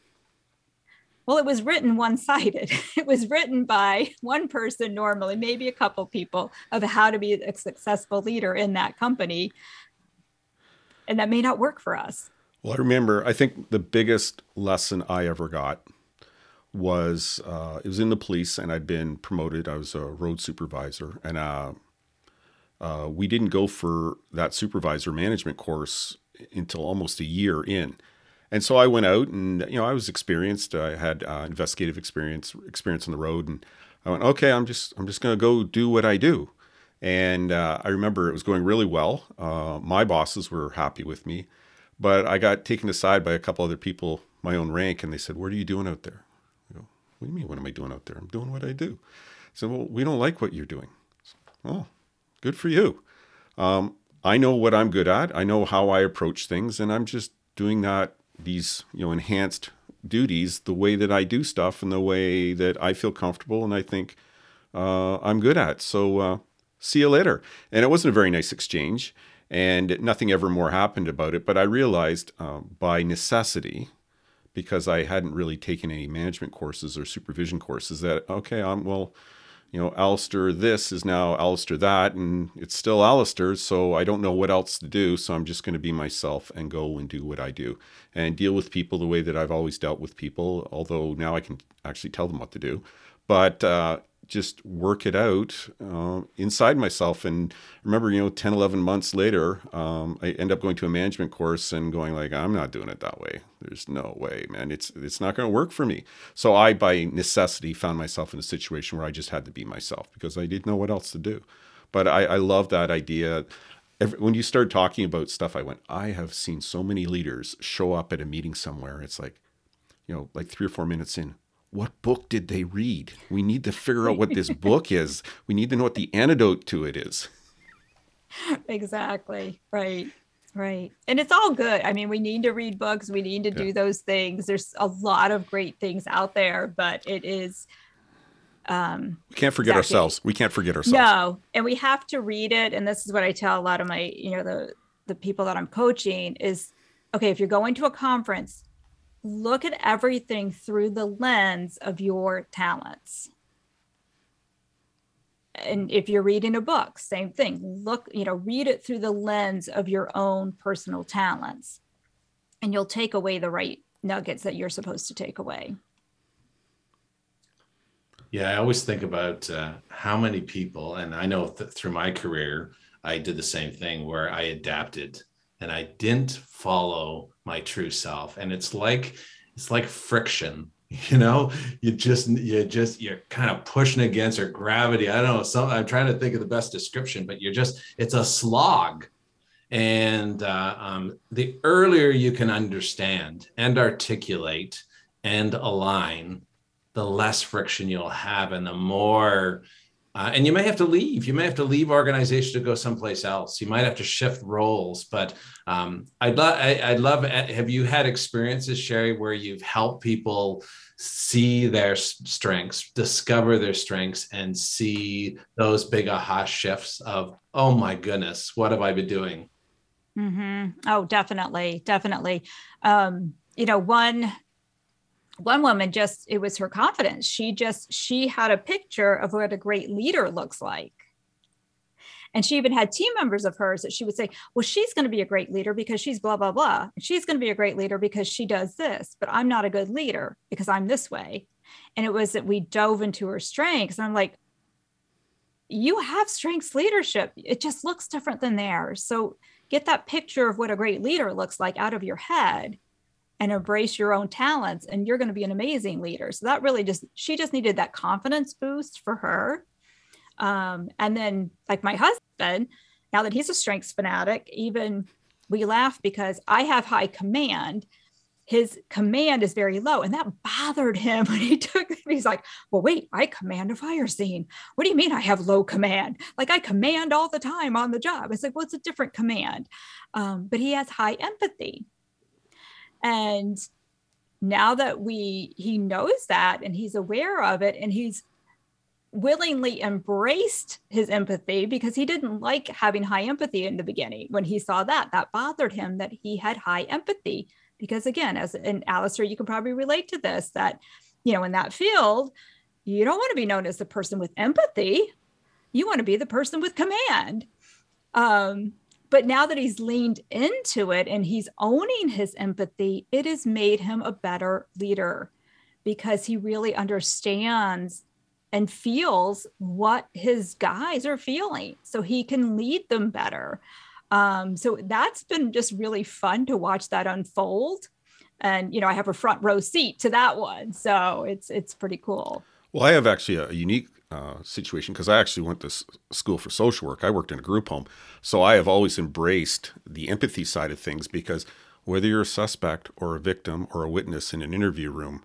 Speaker 3: Well, it was written one sided. It was written by one person, normally, maybe a couple people, of how to be a successful leader in that company. And that may not work for us.
Speaker 1: Well, I remember, I think the biggest lesson I ever got was uh, it was in the police, and I'd been promoted. I was a road supervisor, and uh, uh, we didn't go for that supervisor management course until almost a year in. And so I went out, and you know, I was experienced. I had uh, investigative experience, experience on the road, and I went, okay, I'm just, I'm just going to go do what I do. And uh, I remember it was going really well. Uh, my bosses were happy with me, but I got taken aside by a couple other people my own rank, and they said, "What are you doing out there?" I go, "What do you mean? What am I doing out there? I'm doing what I do." Said, "Well, we don't like what you're doing." Said, oh, good for you. Um, I know what I'm good at. I know how I approach things, and I'm just doing that these you know enhanced duties the way that I do stuff and the way that I feel comfortable and I think uh, I'm good at. So uh, see you later. And it wasn't a very nice exchange, and nothing ever more happened about it. But I realized um, by necessity, because I hadn't really taken any management courses or supervision courses, that okay, I'm well you know, Alistair this is now Alistair that, and it's still Alistair, so I don't know what else to do. So I'm just going to be myself and go and do what I do and deal with people the way that I've always dealt with people, although now I can actually tell them what to do. But uh, just work it out uh, inside myself. And remember, you know, 10, 11 months later, um, I end up going to a management course and going like, I'm not doing it that way. There's no way, man. It's, it's not going to work for me. So I, by necessity, found myself in a situation where I just had to be myself because I didn't know what else to do. But I, I love that idea. Every, when you start talking about stuff, I went, I have seen so many leaders show up at a meeting somewhere. It's like, you know, like three or four minutes in, what book did they read? We need to figure out what this book is. We need to know what the antidote to it is.
Speaker 3: Exactly. Right. Right. And it's all good. I mean, we need to read books, we need to yeah. do those things. There's a lot of great things out there, but it is
Speaker 1: um we can't forget exactly. ourselves. We can't forget ourselves.
Speaker 3: No. And we have to read it and this is what I tell a lot of my, you know, the the people that I'm coaching is okay, if you're going to a conference, look at everything through the lens of your talents. And if you're reading a book, same thing. Look, you know, read it through the lens of your own personal talents. And you'll take away the right nuggets that you're supposed to take away.
Speaker 2: Yeah, I always think about uh, how many people, and I know th- through my career, I did the same thing where I adapted and I didn't follow my true self. And it's like it's like friction, you know. You just you just you're kind of pushing against or gravity. I don't know. Some I'm trying to think of the best description, but you're just it's a slog. And uh, um, the earlier you can understand and articulate and align, the less friction you'll have, and the more uh, and you may have to leave. You may have to leave organization to go someplace else. You might have to shift roles. But um, I'd love. I'd love. Uh, have you had experiences, Sherry, where you've helped people see their strengths, discover their strengths, and see those big aha shifts of, oh my goodness, what have I been doing?
Speaker 3: Mm-hmm. Oh, definitely, definitely. Um, you know, one one woman just it was her confidence. She just she had a picture of what a great leader looks like. And she even had team members of hers that she would say well she's going to be a great leader because she's blah blah blah. She's going to be a great leader because she does this but i'm not a good leader because i'm this way. And it was that we dove into her strengths. And i'm like you have strengths leadership. It just looks different than theirs. So get that picture of what a great leader looks like out of your head and embrace your own talents and you're going to be an amazing leader. So that really just she just needed that confidence boost for her. Um, and then like my husband now that he's a strengths fanatic even we laugh because i have high command. His command is very low and that bothered him when he took he's like well wait i command a fire scene. What do you mean i have low command? Like i command all the time on the job. It's like well it's a different command. Um, but he has high empathy and now that we he knows that and he's aware of it and he's willingly embraced his empathy because he didn't like having high empathy in the beginning when he saw that that bothered him that he had high empathy. Because again as an Alistair you can probably relate to this that you know in that field you don't want to be known as the person with empathy. You want to be the person with command. Um, but now that he's leaned into it and he's owning his empathy, it has made him a better leader because he really understands and feels what his guys are feeling so he can lead them better. Um, so that's been just really fun to watch that unfold. And you know, I have a front row seat to that one, so it's it's pretty cool.
Speaker 1: Well, I have actually a, unique uh, situation because I actually went to s- school for social work. I worked in a group home, so I have always embraced the empathy side of things because whether you're a suspect or a victim or a witness in an interview room,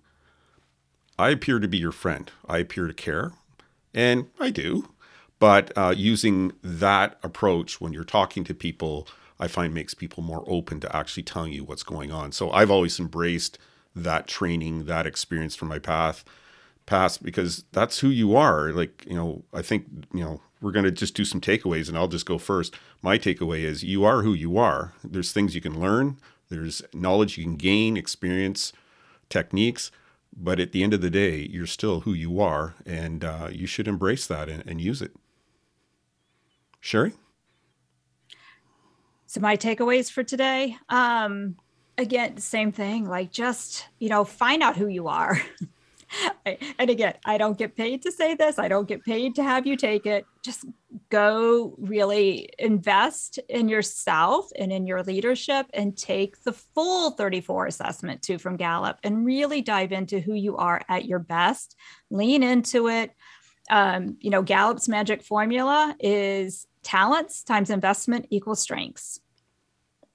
Speaker 1: I appear to be your friend. I appear to care, and I do. But uh, using that approach when you're talking to people, I find makes people more open to actually telling you what's going on. So I've always embraced that training, that experience from my path past because that's who you are. Like, you know, I think, you know, we're going to just do some takeaways and I'll just go first. My takeaway is you are who you are. There's things you can learn, there's knowledge you can gain, experience, techniques. But at the end of the day, you're still who you are, and uh, you should embrace that and, and use it. Sherry?
Speaker 3: So my takeaways for today, um, again, same thing. Like just you know, find out who you are. and again, I don't get paid to say this. I don't get paid to have you take it. Just go really invest in yourself and in your leadership and take the full 34 assessment too from Gallup and really dive into who you are at your best. Lean into it. Um, you know, Gallup's magic formula is talents times investment equals strengths.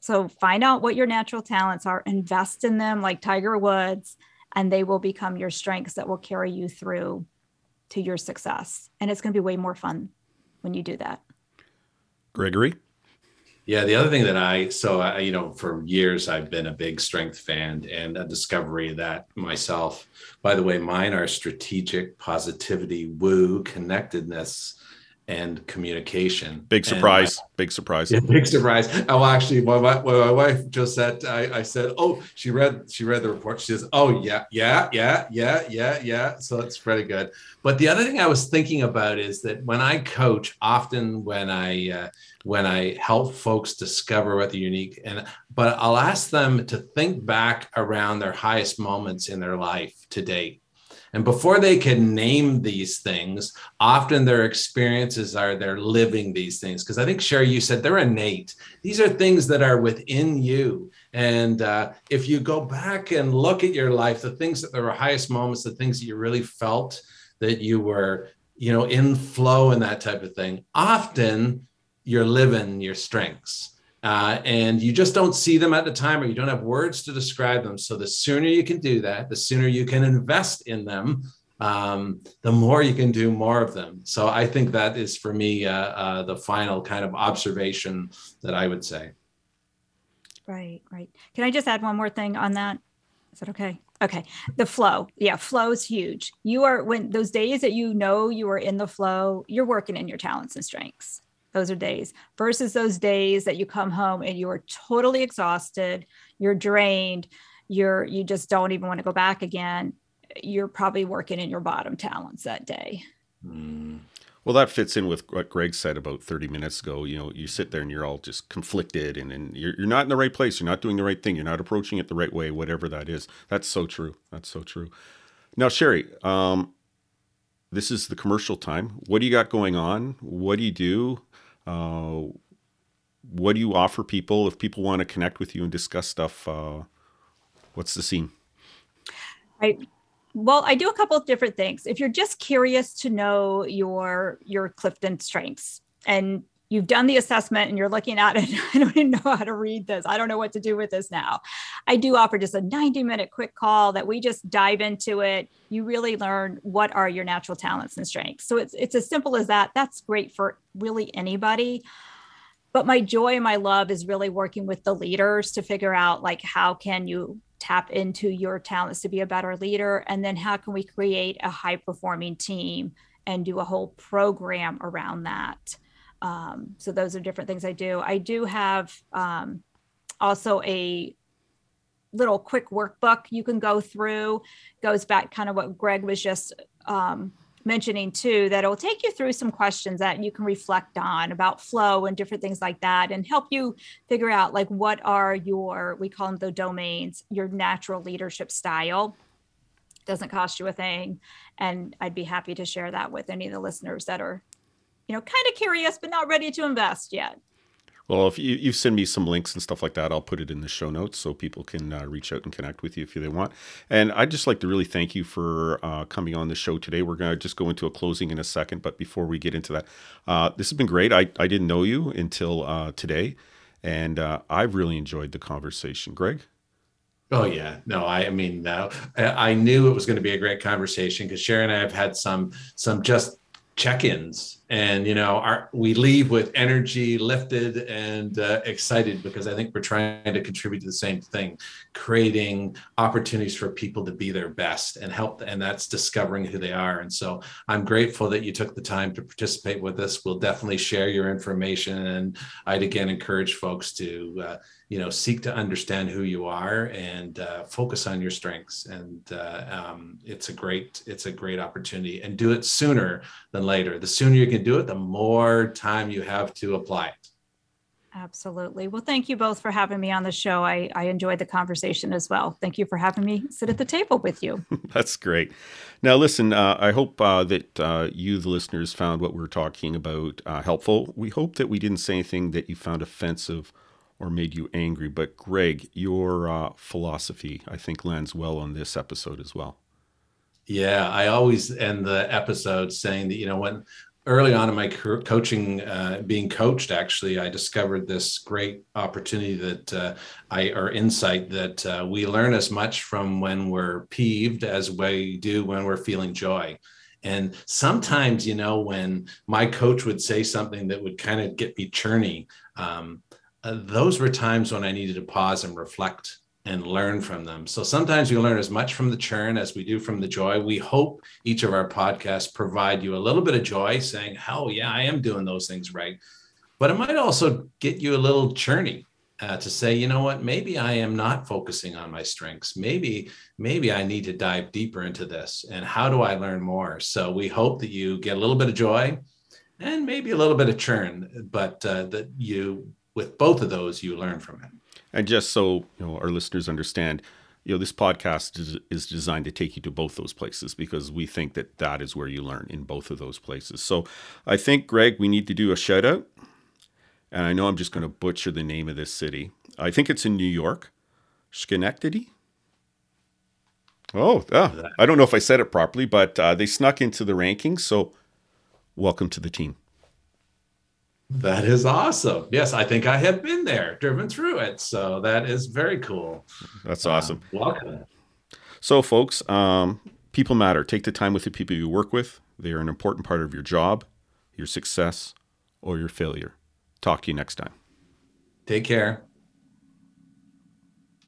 Speaker 3: So find out what your natural talents are, invest in them like Tiger Woods and they will become your strengths that will carry you through to your success. And it's going to be way more fun when you do that.
Speaker 1: Gregory?
Speaker 2: Yeah, the other thing that I so I you know for years I've been a big strength fan and a discovery that myself. By the way, mine are strategic positivity, woo, connectedness, and communication.
Speaker 1: Big surprise. My, big surprise.
Speaker 2: Yeah, big surprise. Oh, actually, my, my, my wife just said, I, I said, oh, she read, she read the report. She says, oh yeah, yeah, yeah, yeah, yeah, yeah. So it's pretty good. But the other thing I was thinking about is that when I coach, often when I, uh, when I help folks discover what they're unique and, but I'll ask them to think back around their highest moments in their life to date and before they can name these things, often their experiences are they're living these things. Because I think, Sherry, you said they're innate. These are things that are within you. And uh, if you go back and look at your life, the things that were highest moments, the things that you really felt that you were, you know, in flow and that type of thing, often you're living your strengths. Uh, and you just don't see them at the time or you don't have words to describe them. So the sooner you can do that, the sooner you can invest in them, um, the more you can do more of them. So I think that is for me uh, uh, the final kind of observation that I would say.
Speaker 3: Right, right. Can I just add one more thing on that? Is that okay? Okay. The flow. Yeah, flow is huge. You are when those days that you know you are in the flow, you're working in your talents and strengths those are days versus those days that you come home and you are totally exhausted you're drained you're you just don't even want to go back again you're probably working in your bottom talents that day.
Speaker 1: Mm. well that fits in with what greg said about 30 minutes ago you know you sit there and you're all just conflicted and, and you're, you're not in the right place you're not doing the right thing you're not approaching it the right way whatever that is. That's so true that's so true. Now sherry um, this is the commercial time. What do you got going on? What do you do uh, what do you offer people if people want to connect with you and discuss stuff? Uh, what's the scene?
Speaker 3: I well, I do a couple of different things. If you're just curious to know your your Clifton strengths and you've done the assessment and you're looking at it, I don't even know how to read this. I don't know what to do with this now. I do offer just a 90 minute quick call that we just dive into it. You really learn what are your natural talents and strengths. So it's it's as simple as that. That's great for really anybody. But my joy and my love is really working with the leaders to figure out like how can you tap into your talents to be a better leader and then how can we create a high performing team and do a whole program around that um, so those are different things I do. I do have um, also a little quick workbook you can go through. Goes back kind of what Greg was just um, mentioning too. That will take you through some questions that you can reflect on about flow and different things like that, and help you figure out like what are your we call them the domains, your natural leadership style doesn't cost you a thing. And I'd be happy to share that with any of the listeners that are, you know, kind of curious but not ready to invest yet.
Speaker 1: Well, if you, you send me some links and stuff like that, I'll put it in the show notes so people can uh, reach out and connect with you if they want. And I'd just like to really thank you for uh, coming on the show today. We're going to just go into a closing in a second, but before we get into that, uh, this has been great. I, I didn't know you until uh, today, and uh, I've really enjoyed the conversation. Greg?
Speaker 2: Oh yeah, no, I, I mean, no, I, I knew it was going to be a great conversation because Sharon and I have had some some just check-ins and you know our, we leave with energy lifted and uh, excited because i think we're trying to contribute to the same thing creating opportunities for people to be their best and help and that's discovering who they are. And so i'm grateful that you took the time to participate with us. We'll definitely share your information and i'd again encourage folks to uh, you know seek to understand who you are and uh, focus on your strengths. And uh, um, it's a great it's a great opportunity. And do it sooner than later. The sooner you can do it the more time you have to apply it
Speaker 3: Absolutely. Well, thank you both for having me on the show. I, I enjoyed the conversation as well. Thank you for having me sit at the table with you.
Speaker 1: That's great. Now, listen, uh, I hope uh, that uh, you, the listeners, found what we are talking about uh, helpful. We hope that we didn't say anything that you found offensive or made you angry. But Greg, your uh, philosophy, I think, lands well on this episode as well.
Speaker 2: Yeah, I always end the episode saying that, you know, when early on in my coaching, uh, being coached, actually, I discovered this great opportunity that uh, I, or insight that uh, we learn as much from when we're peeved as we do when we're feeling joy. And sometimes, you know, when my coach would say something that would kind of get me churny, um, uh, those were times when I needed to pause and reflect and learn from them. So sometimes we learn as much from the churn as we do from the joy. We hope each of our podcasts provide you a little bit of joy, saying, "Hell yeah, I am doing those things right." But it might also get you a little churny uh, to say, you know what, maybe I am not focusing on my strengths. Maybe, maybe I need to dive deeper into this. And how do I learn more? So we hope that you get a little bit of joy and maybe a little bit of churn, but uh, that you with both of those, you learn from it.
Speaker 1: And just so you know, our listeners understand, you know, this podcast is, is designed to take you to both those places because we think that that is where you learn in both of those places. So I think, Greg, we need to do a shout out. And I know I'm just going to butcher the name of this city. I think it's in New York, Schenectady. Oh, ah, I don't know if I said it properly, but uh, they snuck into the rankings. So welcome to the team.
Speaker 2: That is awesome. Yes, I think I have been there, driven through it. So that is very cool.
Speaker 1: That's awesome.
Speaker 2: Uh, welcome.
Speaker 1: So, folks, um, people matter. Take the time with the people you work with. They are an important part of your job, your success, or your failure. Talk to you next time.
Speaker 2: Take care.